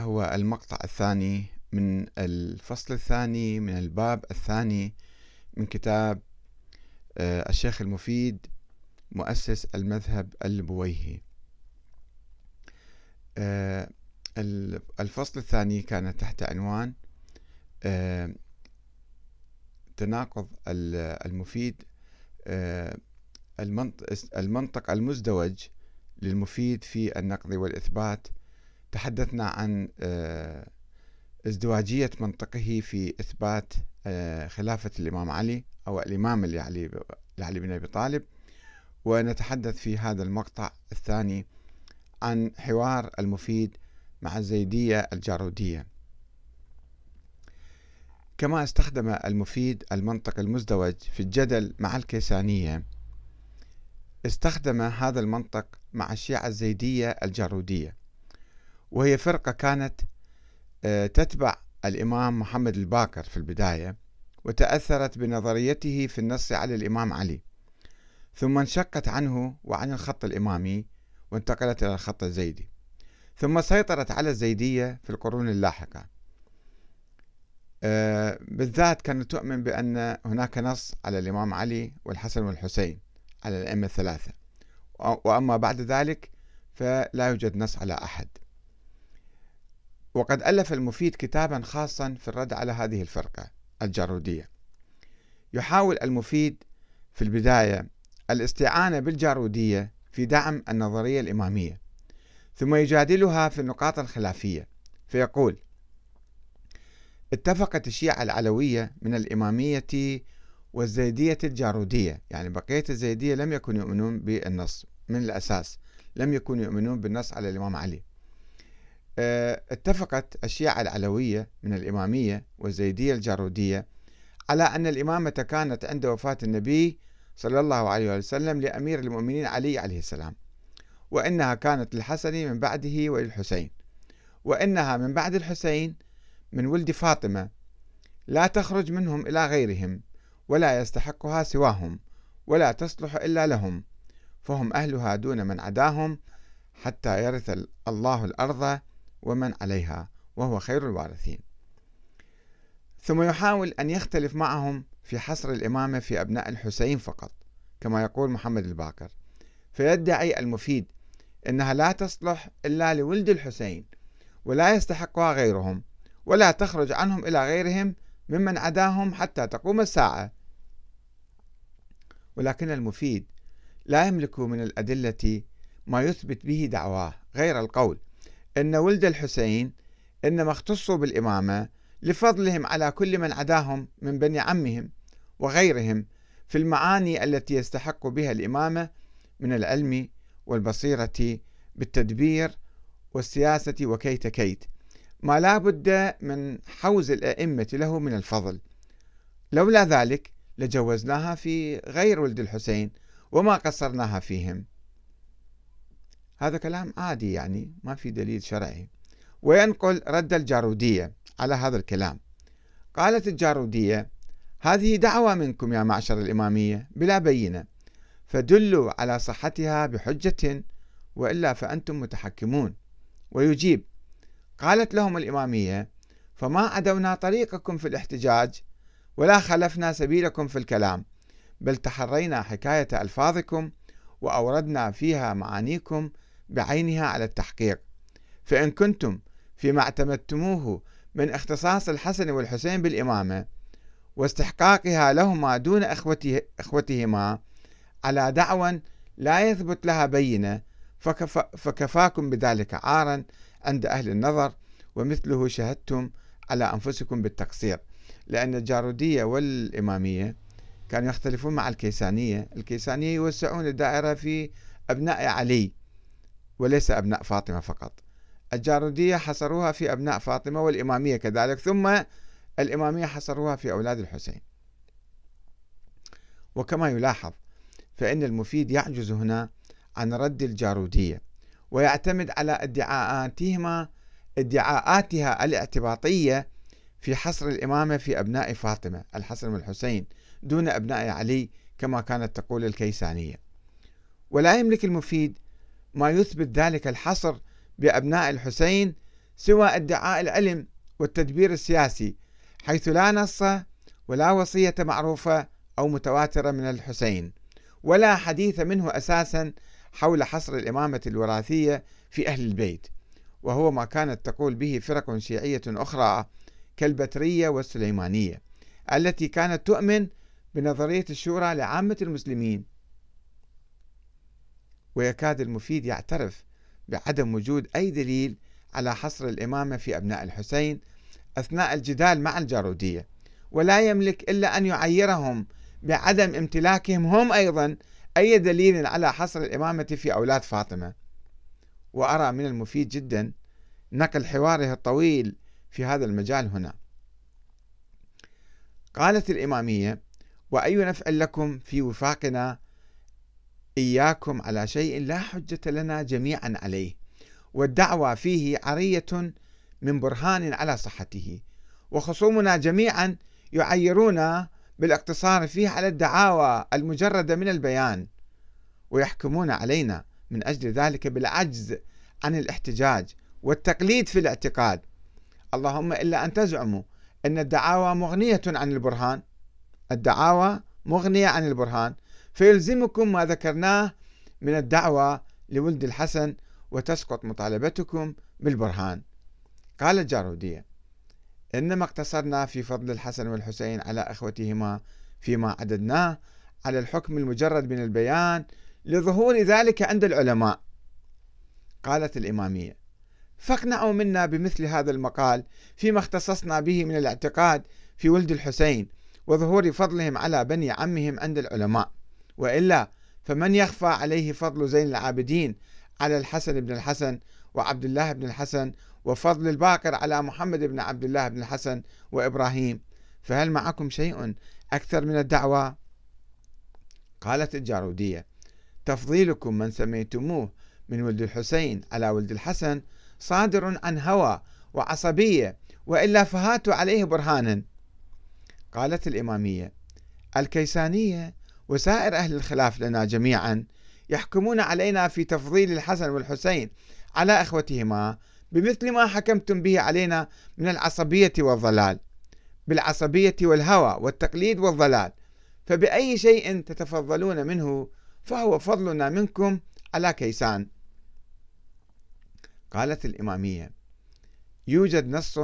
هو المقطع الثاني من الفصل الثاني من الباب الثاني من كتاب آه، الشيخ المفيد مؤسس المذهب البويهي آه، الفصل الثاني كان تحت عنوان آه، تناقض المفيد المنطق المزدوج للمفيد في النقد والإثبات تحدثنا عن آه، ازدواجية منطقه في إثبات آه، خلافة الإمام علي أو الإمام لعلي لعلي بن أبي طالب. ونتحدث في هذا المقطع الثاني عن حوار المفيد مع الزيدية الجارودية. كما استخدم المفيد المنطق المزدوج في الجدل مع الكيسانية استخدم هذا المنطق مع الشيعة الزيدية الجارودية. وهي فرقة كانت آه، تتبع الإمام محمد الباكر في البداية وتأثرت بنظريته في النص على الإمام علي. ثم انشقت عنه وعن الخط الإمامي وانتقلت إلى الخط الزيدي. ثم سيطرت على الزيدية في القرون اللاحقة. آه، بالذات كانت تؤمن بأن هناك نص على الإمام علي والحسن والحسين على الأئمة الثلاثة. وأما بعد ذلك فلا يوجد نص على أحد. وقد ألف المفيد كتابا خاصا في الرد على هذه الفرقة الجارودية. يحاول المفيد في البداية الاستعانة بالجارودية في دعم النظرية الإمامية ثم يجادلها في النقاط الخلافية فيقول اتفقت الشيعة العلوية من الإمامية والزيدية الجارودية. يعني بقية الزيدية لم يكونوا يؤمنون بالنص من الأساس لم يكونوا يؤمنون بالنص على الإمام علي. اتفقت الشيعة العلوية من الإمامية والزيدية الجارودية على أن الإمامة كانت عند وفاة النبي صلى الله عليه وسلم لأمير المؤمنين علي عليه السلام وإنها كانت للحسن من بعده وللحسين وإنها من بعد الحسين من ولد فاطمة لا تخرج منهم إلى غيرهم ولا يستحقها سواهم ولا تصلح إلا لهم فهم أهلها دون من عداهم حتى يرث الله الأرض ومن عليها وهو خير الوارثين. ثم يحاول أن يختلف معهم في حصر الإمامة في أبناء الحسين فقط كما يقول محمد الباكر. فيدعي المفيد أنها لا تصلح إلا لولد الحسين ولا يستحقها غيرهم ولا تخرج عنهم إلى غيرهم ممن عداهم حتى تقوم الساعة. ولكن المفيد لا يملك من الأدلة ما يثبت به دعواه غير القول أن ولد الحسين إنما اختصوا بالإمامة لفضلهم على كل من عداهم من بني عمهم وغيرهم في المعاني التي يستحق بها الإمامة من العلم والبصيرة بالتدبير والسياسة وكيت كيت. ما لا بد من حوز الأئمة له من الفضل. لولا ذلك لجوزناها في غير ولد الحسين وما قصرناها فيهم. هذا كلام عادي يعني ما في دليل شرعي. وينقل رد الجارودية على هذا الكلام. قالت الجارودية هذه دعوة منكم يا معشر الإمامية بلا بينة. فدلوا على صحتها بحجة وإلا فأنتم متحكمون. ويجيب قالت لهم الإمامية فما عدونا طريقكم في الاحتجاج ولا خلفنا سبيلكم في الكلام بل تحرينا حكاية ألفاظكم وأوردنا فيها معانيكم بعينها على التحقيق. فإن كنتم فيما اعتمدتموه من اختصاص الحسن والحسين بالإمامة واستحقاقها لهما دون أخوته إخوتهما على دعوى لا يثبت لها بينة فكفاكم بذلك عارا عند أهل النظر ومثله شهدتم على أنفسكم بالتقصير لأن الجارودية والإمامية كانوا يختلفون مع الكيسانية. الكيسانية يوسعون الدائرة في أبناء علي وليس أبناء فاطمة فقط. الجارودية حصروها في أبناء فاطمة والإمامية كذلك ثم الإمامية حصروها في أولاد الحسين. وكما يلاحظ فإن المفيد يعجز هنا عن رد الجارودية ويعتمد على ادعاءاتهما ادعاءاتها الاعتباطية في حصر الإمامة في أبناء فاطمة الحسن والحسين دون أبناء علي كما كانت تقول الكيسانية. ولا يملك المفيد ما يثبت ذلك الحصر بأبناء الحسين سوى ادعاء العلم والتدبير السياسي حيث لا نص ولا وصية معروفة أو متواترة من الحسين ولا حديث منه أساسا حول حصر الإمامة الوراثية في أهل البيت وهو ما كانت تقول به فرق شيعية أخرى كالبترية والسليمانية التي كانت تؤمن بنظرية الشورى لعامة المسلمين. ويكاد المفيد يعترف بعدم وجود أي دليل على حصر الإمامة في أبناء الحسين أثناء الجدال مع الجارودية ولا يملك إلا أن يعيرهم بعدم امتلاكهم هم أيضا أي دليل على حصر الإمامة في أولاد فاطمة. وأرى من المفيد جدا نقل حواره الطويل في هذا المجال هنا. قالت الإمامية وأي نفع لكم في وفاقنا إياكم على شيء لا حجة لنا جميعا عليه والدعوى فيه عرية من برهان على صحته وخصومنا جميعا يعيرون بالاقتصار فيه على الدعاوى المجردة من البيان ويحكمون علينا من أجل ذلك بالعجز عن الاحتجاج والتقليد في الاعتقاد. اللهم إلا أن تزعموا أن الدعاوى مغنية عن البرهان الدعاوى مغنية عن البرهان فيلزمكم ما ذكرناه من الدعوة لولد الحسن وتسقط مطالبتكم بالبرهان. قال الجارودية إنما اقتصرنا في فضل الحسن والحسين على أخوتهما فيما عددناه على الحكم المجرد من البيان لظهور ذلك عند العلماء. قالت الإمامية فاقنعوا منا بمثل هذا المقال فيما اختصصنا به من الاعتقاد في ولد الحسين وظهور فضلهم على بني عمهم عند العلماء. وإلا فمن يخفى عليه فضل زين العابدين على الحسن بن الحسن وعبد الله بن الحسن وفضل الباقر على محمد بن عبد الله بن الحسن وإبراهيم فهل معكم شيء أكثر من الدعوى؟ قالت الجارودية تفضيلكم من سميتموه من ولد الحسين على ولد الحسن صادر عن هوى وعصبية وإلا فهاتوا عليه برهانا قالت الإمامية الكيسانية وسائر أهل الخلاف لنا جميعا يحكمون علينا في تفضيل الحسن والحسين على أخوتهما بمثل ما حكمتم به علينا من العصبية والضلال. بالعصبية والهوى والتقليد والضلال. فبأي شيء تتفضلون منه فهو فضلنا منكم على كيسان. قالت الإمامية يوجد نص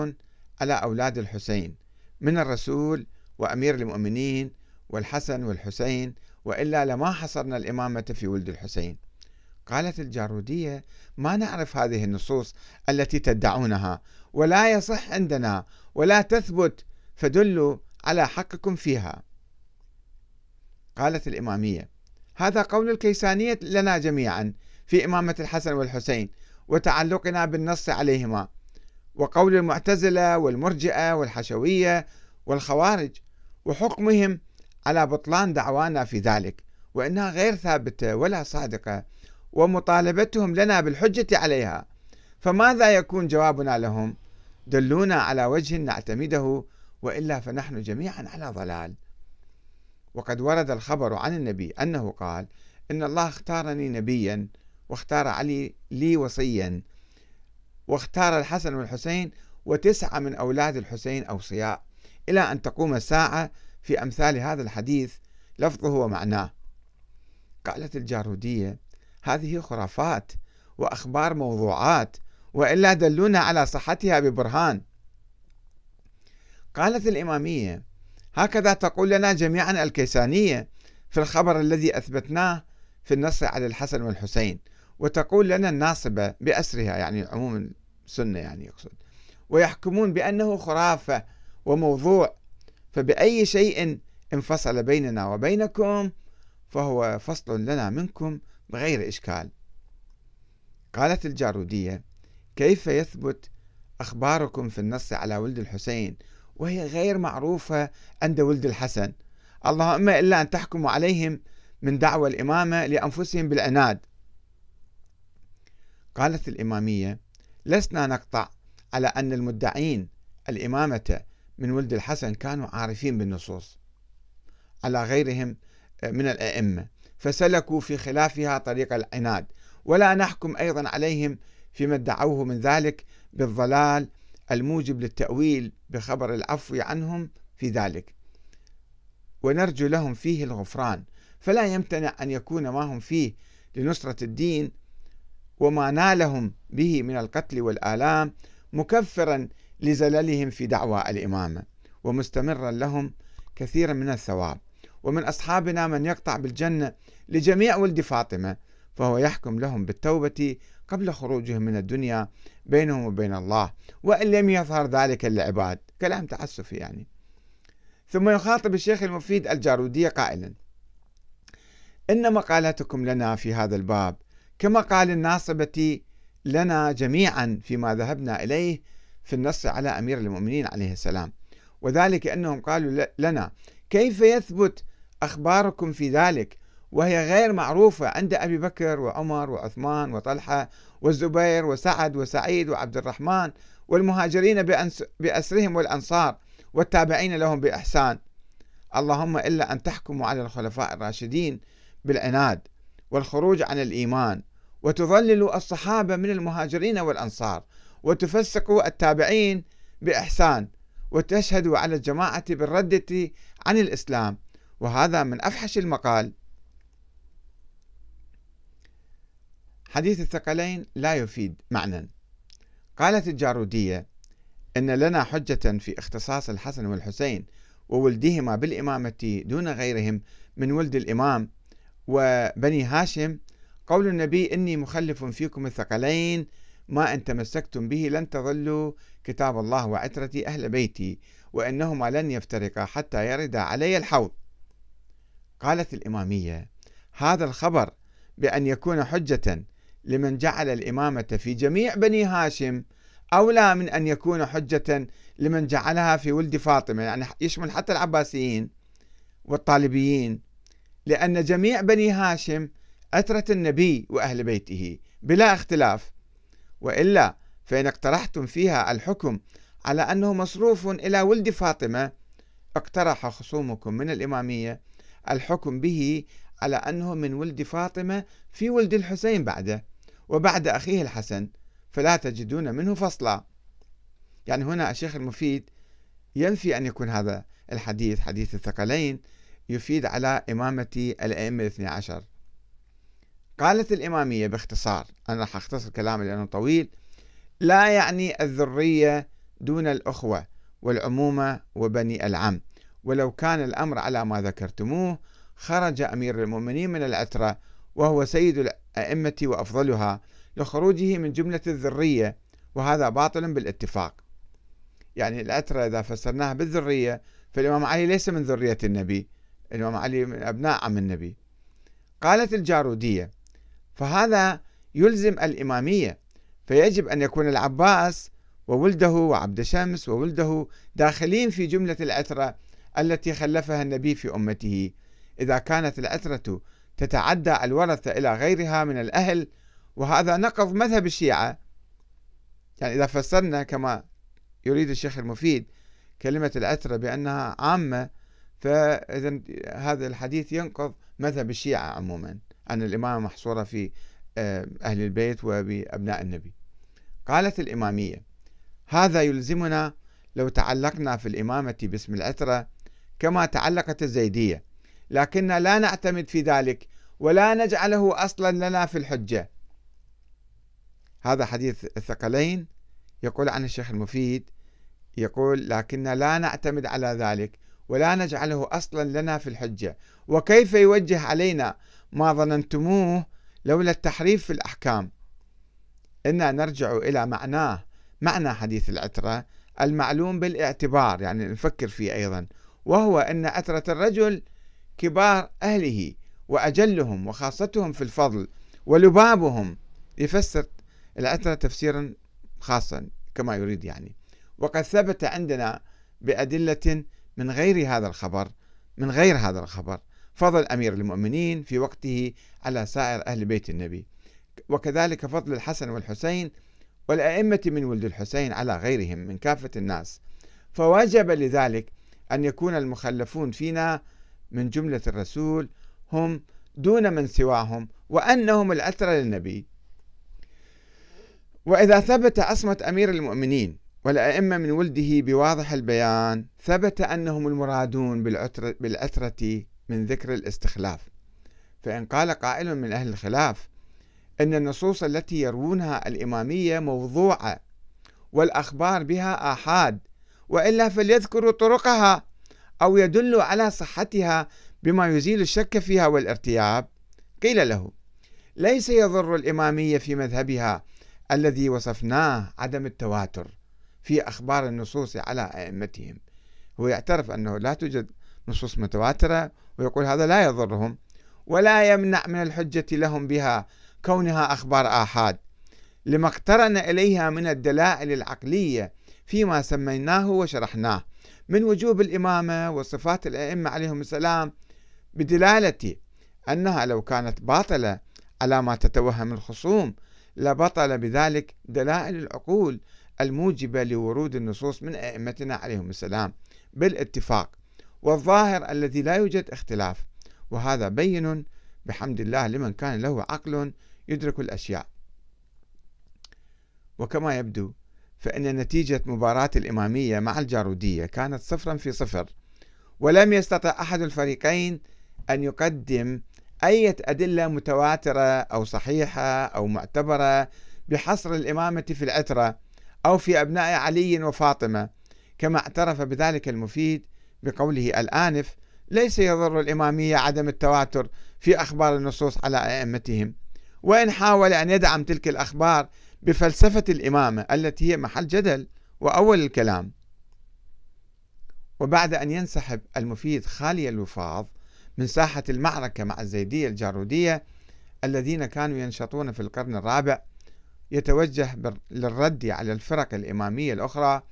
على أولاد الحسين من الرسول وأمير المؤمنين والحسن والحسين وإلا لما حصرنا الإمامة في ولد الحسين. قالت الجارودية ما نعرف هذه النصوص التي تدعونها ولا يصح عندنا ولا تثبت فدلوا على حقكم فيها. قالت الإمامية هذا قول الكيسانية لنا جميعا في إمامة الحسن والحسين وتعلقنا بالنص عليهما وقول المعتزلة والمرجئة والحشوية والخوارج وحكمهم على بطلان دعوانا في ذلك وإنها غير ثابتة ولا صادقة ومطالبتهم لنا بالحجة عليها فماذا يكون جوابنا لهم؟ دلونا على وجه نعتمده وإلا فنحن جميعا على ضلال. وقد ورد الخبر عن النبي أنه قال: إن الله اختارني نبيا واختار علي لي وصيا واختار الحسن والحسين وتسعة من أولاد الحسين أوصياء إلى أن تقوم الساعة في أمثال هذا الحديث لفظه ومعناه. قالت الجارودية هذه خرافات وأخبار موضوعات وإلا دلونا على صحتها ببرهان. قالت الإمامية هكذا تقول لنا جميعا الكيسانية في الخبر الذي أثبتناه في النص على الحسن والحسين وتقول لنا الناصبة بأسرها. يعني عموم السنة يعني يقصد. ويحكمون بأنه خرافة وموضوع فبأي شيء انفصل بيننا وبينكم فهو فصل لنا منكم بغير إشكال. قالت الجارودية كيف يثبت أخباركم في النص على ولد الحسين وهي غير معروفة عند ولد الحسن؟ اللهم إلا أن تحكموا عليهم من دعوى الإمامة لأنفسهم بالعناد قالت الإمامية لسنا نقطع على أن المدعين الإمامة من ولد الحسن كانوا عارفين بالنصوص على غيرهم من الأئمة. فسلكوا في خلافها طريق العناد. ولا نحكم أيضا عليهم فيما ادعوه من ذلك بالضلال الموجب للتأويل بخبر العفو عنهم في ذلك. ونرجو لهم فيه الغفران. فلا يمتنع أن يكون ما هم فيه لنصرة الدين وما نالهم به من القتل والآلام مكفرا لزللهم في دعوى الإمامة ومستمرا لهم كثيرا من الثواب. ومن أصحابنا من يقطع بالجنة لجميع ولد فاطمة فهو يحكم لهم بالتوبة قبل خروجهم من الدنيا بينهم وبين الله وإن لم يظهر ذلك للعباد كلام تعسفي يعني. ثم يخاطب الشيخ المفيد الجارودية قائلا إن مقالتكم لنا في هذا الباب كمقال الناصبة لنا جميعا فيما ذهبنا إليه في النص على أمير المؤمنين عليه السلام. وذلك أنهم قالوا لنا كيف يثبت أخباركم في ذلك؟ وهي غير معروفة عند أبي بكر وعمر وعثمان وطلحة والزبير وسعد وسعيد وعبد الرحمن والمهاجرين بأسرهم والأنصار والتابعين لهم بإحسان. اللهم إلا أن تحكموا على الخلفاء الراشدين بالعناد والخروج عن الإيمان وتضللوا الصحابة من المهاجرين والأنصار. وتفسقوا التابعين بإحسان وتشهدوا على الجماعة بالردة عن الإسلام. وهذا من أفحش المقال. حديث الثقلين لا يفيد معنى. قالت الجارودية إن لنا حجة في اختصاص الحسن والحسين وولدهما بالإمامة دون غيرهم من ولد الإمام وبني هاشم قول النبي إني مخلف فيكم الثقلين ما إن تمسكتم به لن تضلوا كتاب الله وعترتي أهل بيتي وإنهما لن يفترقا حتى يرد علي الحوض. قالت الإمامية هذا الخبر بأن يكون حجة لمن جعل الإمامة في جميع بني هاشم أولى من أن يكون حجة لمن جعلها في ولد فاطمة يعني يشمل حتى العباسيين والطالبيين لأن جميع بني هاشم أترة النبي وأهل بيته بلا اختلاف. وإلا فإن اقترحتم فيها الحكم على أنه مصروف إلى ولد فاطمة اقترح خصومكم من الإمامية الحكم به على أنه من ولد فاطمة في ولد الحسين بعده وبعد أخيه الحسن فلا تجدون منه فصلا. يعني هنا الشيخ المفيد ينفي أن يكون هذا الحديث حديث الثقلين يفيد على إمامة الأئمة الاثني عشر. قالت الإمامية باختصار أنا راح أختصر كلامي لأنه طويل. لا يعني الذرية دون الأخوة والعمومة وبني العم. ولو كان الأمر على ما ذكرتموه خرج أمير المؤمنين من العترة وهو سيد الأئمة وأفضلها لخروجه من جملة الذرية وهذا باطل بالاتفاق. يعني العترة إذا فسرناها بالذرية فالإمام علي ليس من ذرية النبي الإمام علي من أبناء عم النبي. قالت الجارودية فهذا يلزم الإمامية فيجب أن يكون العباس وولده وعبد شمس وولده داخلين في جملة العترة التي خلفها النبي في أمته. إذا كانت العترة تتعدى الورثة إلى غيرها من الأهل وهذا نقض مذهب الشيعة. يعني إذا فسرنا كما يريد الشيخ المفيد كلمة العترة بأنها عامة فإذا هذا الحديث ينقض مذهب الشيعة عموما. أن الإمامة محصورة في آه، أهل البيت وبأبناء النبي. قالت الإمامية هذا يلزمنا لو تعلقنا في الإمامة باسم العترة كما تعلقت الزيدية لكننا لا نعتمد في ذلك ولا نجعله أصلا لنا في الحجة. هذا حديث الثقلين يقول عن الشيخ المفيد يقول لكننا لا نعتمد على ذلك ولا نجعله أصلا لنا في الحجة وكيف يوجه علينا ما ظننتموه لولا التحريف في الأحكام. إنا نرجع إلى معناه معنى حديث العترة المعلوم بالاعتبار يعني نفكر فيه أيضا وهو أن عترة الرجل كبار أهله وأجلهم وخاصتهم في الفضل ولبابهم. يفسر العترة تفسيرا خاصا كما يريد يعني. وقد ثبت عندنا بأدلة من غير هذا الخبر من غير هذا الخبر. فضل أمير المؤمنين في وقته على سائر أهل بيت النبي. وكذلك فضل الحسن والحسين والأئمة من ولد الحسين على غيرهم من كافة الناس. فوجب لذلك أن يكون المخلفون فينا من جملة الرسول هم دون من سواهم وأنهم الأثر للنبي. وإذا ثبت عصمة أمير المؤمنين والأئمة من ولده بواضح البيان ثبت أنهم المرادون بالعترة من ذكر الاستخلاف. فإن قال قائل من أهل الخلاف أن النصوص التي يروونها الإمامية موضوعة والأخبار بها آحاد وإلا فليذكروا طرقها أو يدلوا على صحتها بما يزيل الشك فيها والارتياب. قيل له ليس يضر الإمامية في مذهبها الذي وصفناه عدم التواتر في أخبار النصوص على أئمتهم. هو يعترف أنه لا توجد نصوص متواترة ويقول هذا لا يضرهم ولا يمنع من الحجة لهم بها كونها أخبار آحاد. لما اقترن إليها من الدلائل العقلية فيما سميناه وشرحناه من وجوب الإمامة وصفات الأئمة عليهم السلام بدلالة أنها لو كانت باطلة على ما تتوهم الخصوم لبطل بذلك دلائل العقول الموجبة لورود النصوص من أئمتنا عليهم السلام. بالاتفاق والظاهر الذي لا يوجد اختلاف وهذا بين بحمد الله لمن كان له عقل يدرك الأشياء. وكما يبدو فإن نتيجة مباراة الإمامية مع الجارودية كانت صفرا في صفر ولم يستطع أحد الفريقين أن يقدم أي أدلة متواترة أو صحيحة أو معتبرة بحصر الإمامة في العترة أو في أبناء علي وفاطمة كما اعترف بذلك المفيد بقوله الآنف ليس يضر الإمامية عدم التواتر في أخبار النصوص على أئمتهم. وإن حاول أن يدعم تلك الأخبار بفلسفة الإمامة التي هي محل جدل وأول الكلام. وبعد أن ينسحب المفيد خالي الوفاض من ساحة المعركة مع الزيدية الجارودية الذين كانوا ينشطون في القرن الرابع يتوجه للرد على الفرق الإمامية الأخرى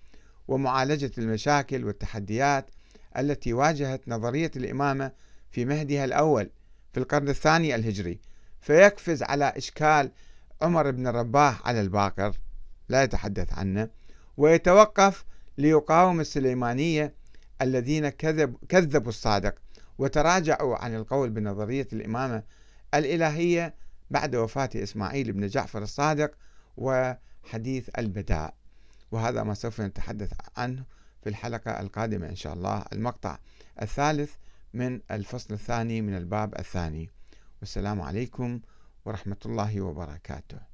ومعالجة المشاكل والتحديات التي واجهت نظرية الإمامة في مهدها الأول في القرن الثاني الهجري فيقفز على إشكال عمر بن الرباح على الباقر لا يتحدث عنه ويتوقف ليقاوم السليمانية الذين كذب كذبوا الصادق وتراجعوا عن القول بنظرية الإمامة الإلهية بعد وفاة إسماعيل بن جعفر الصادق وحديث البداء. وهذا ما سوف نتحدث عنه في الحلقة القادمة إن شاء الله. المقطع الثالث من الفصل الثاني من الباب الثاني. والسلام عليكم ورحمة الله وبركاته.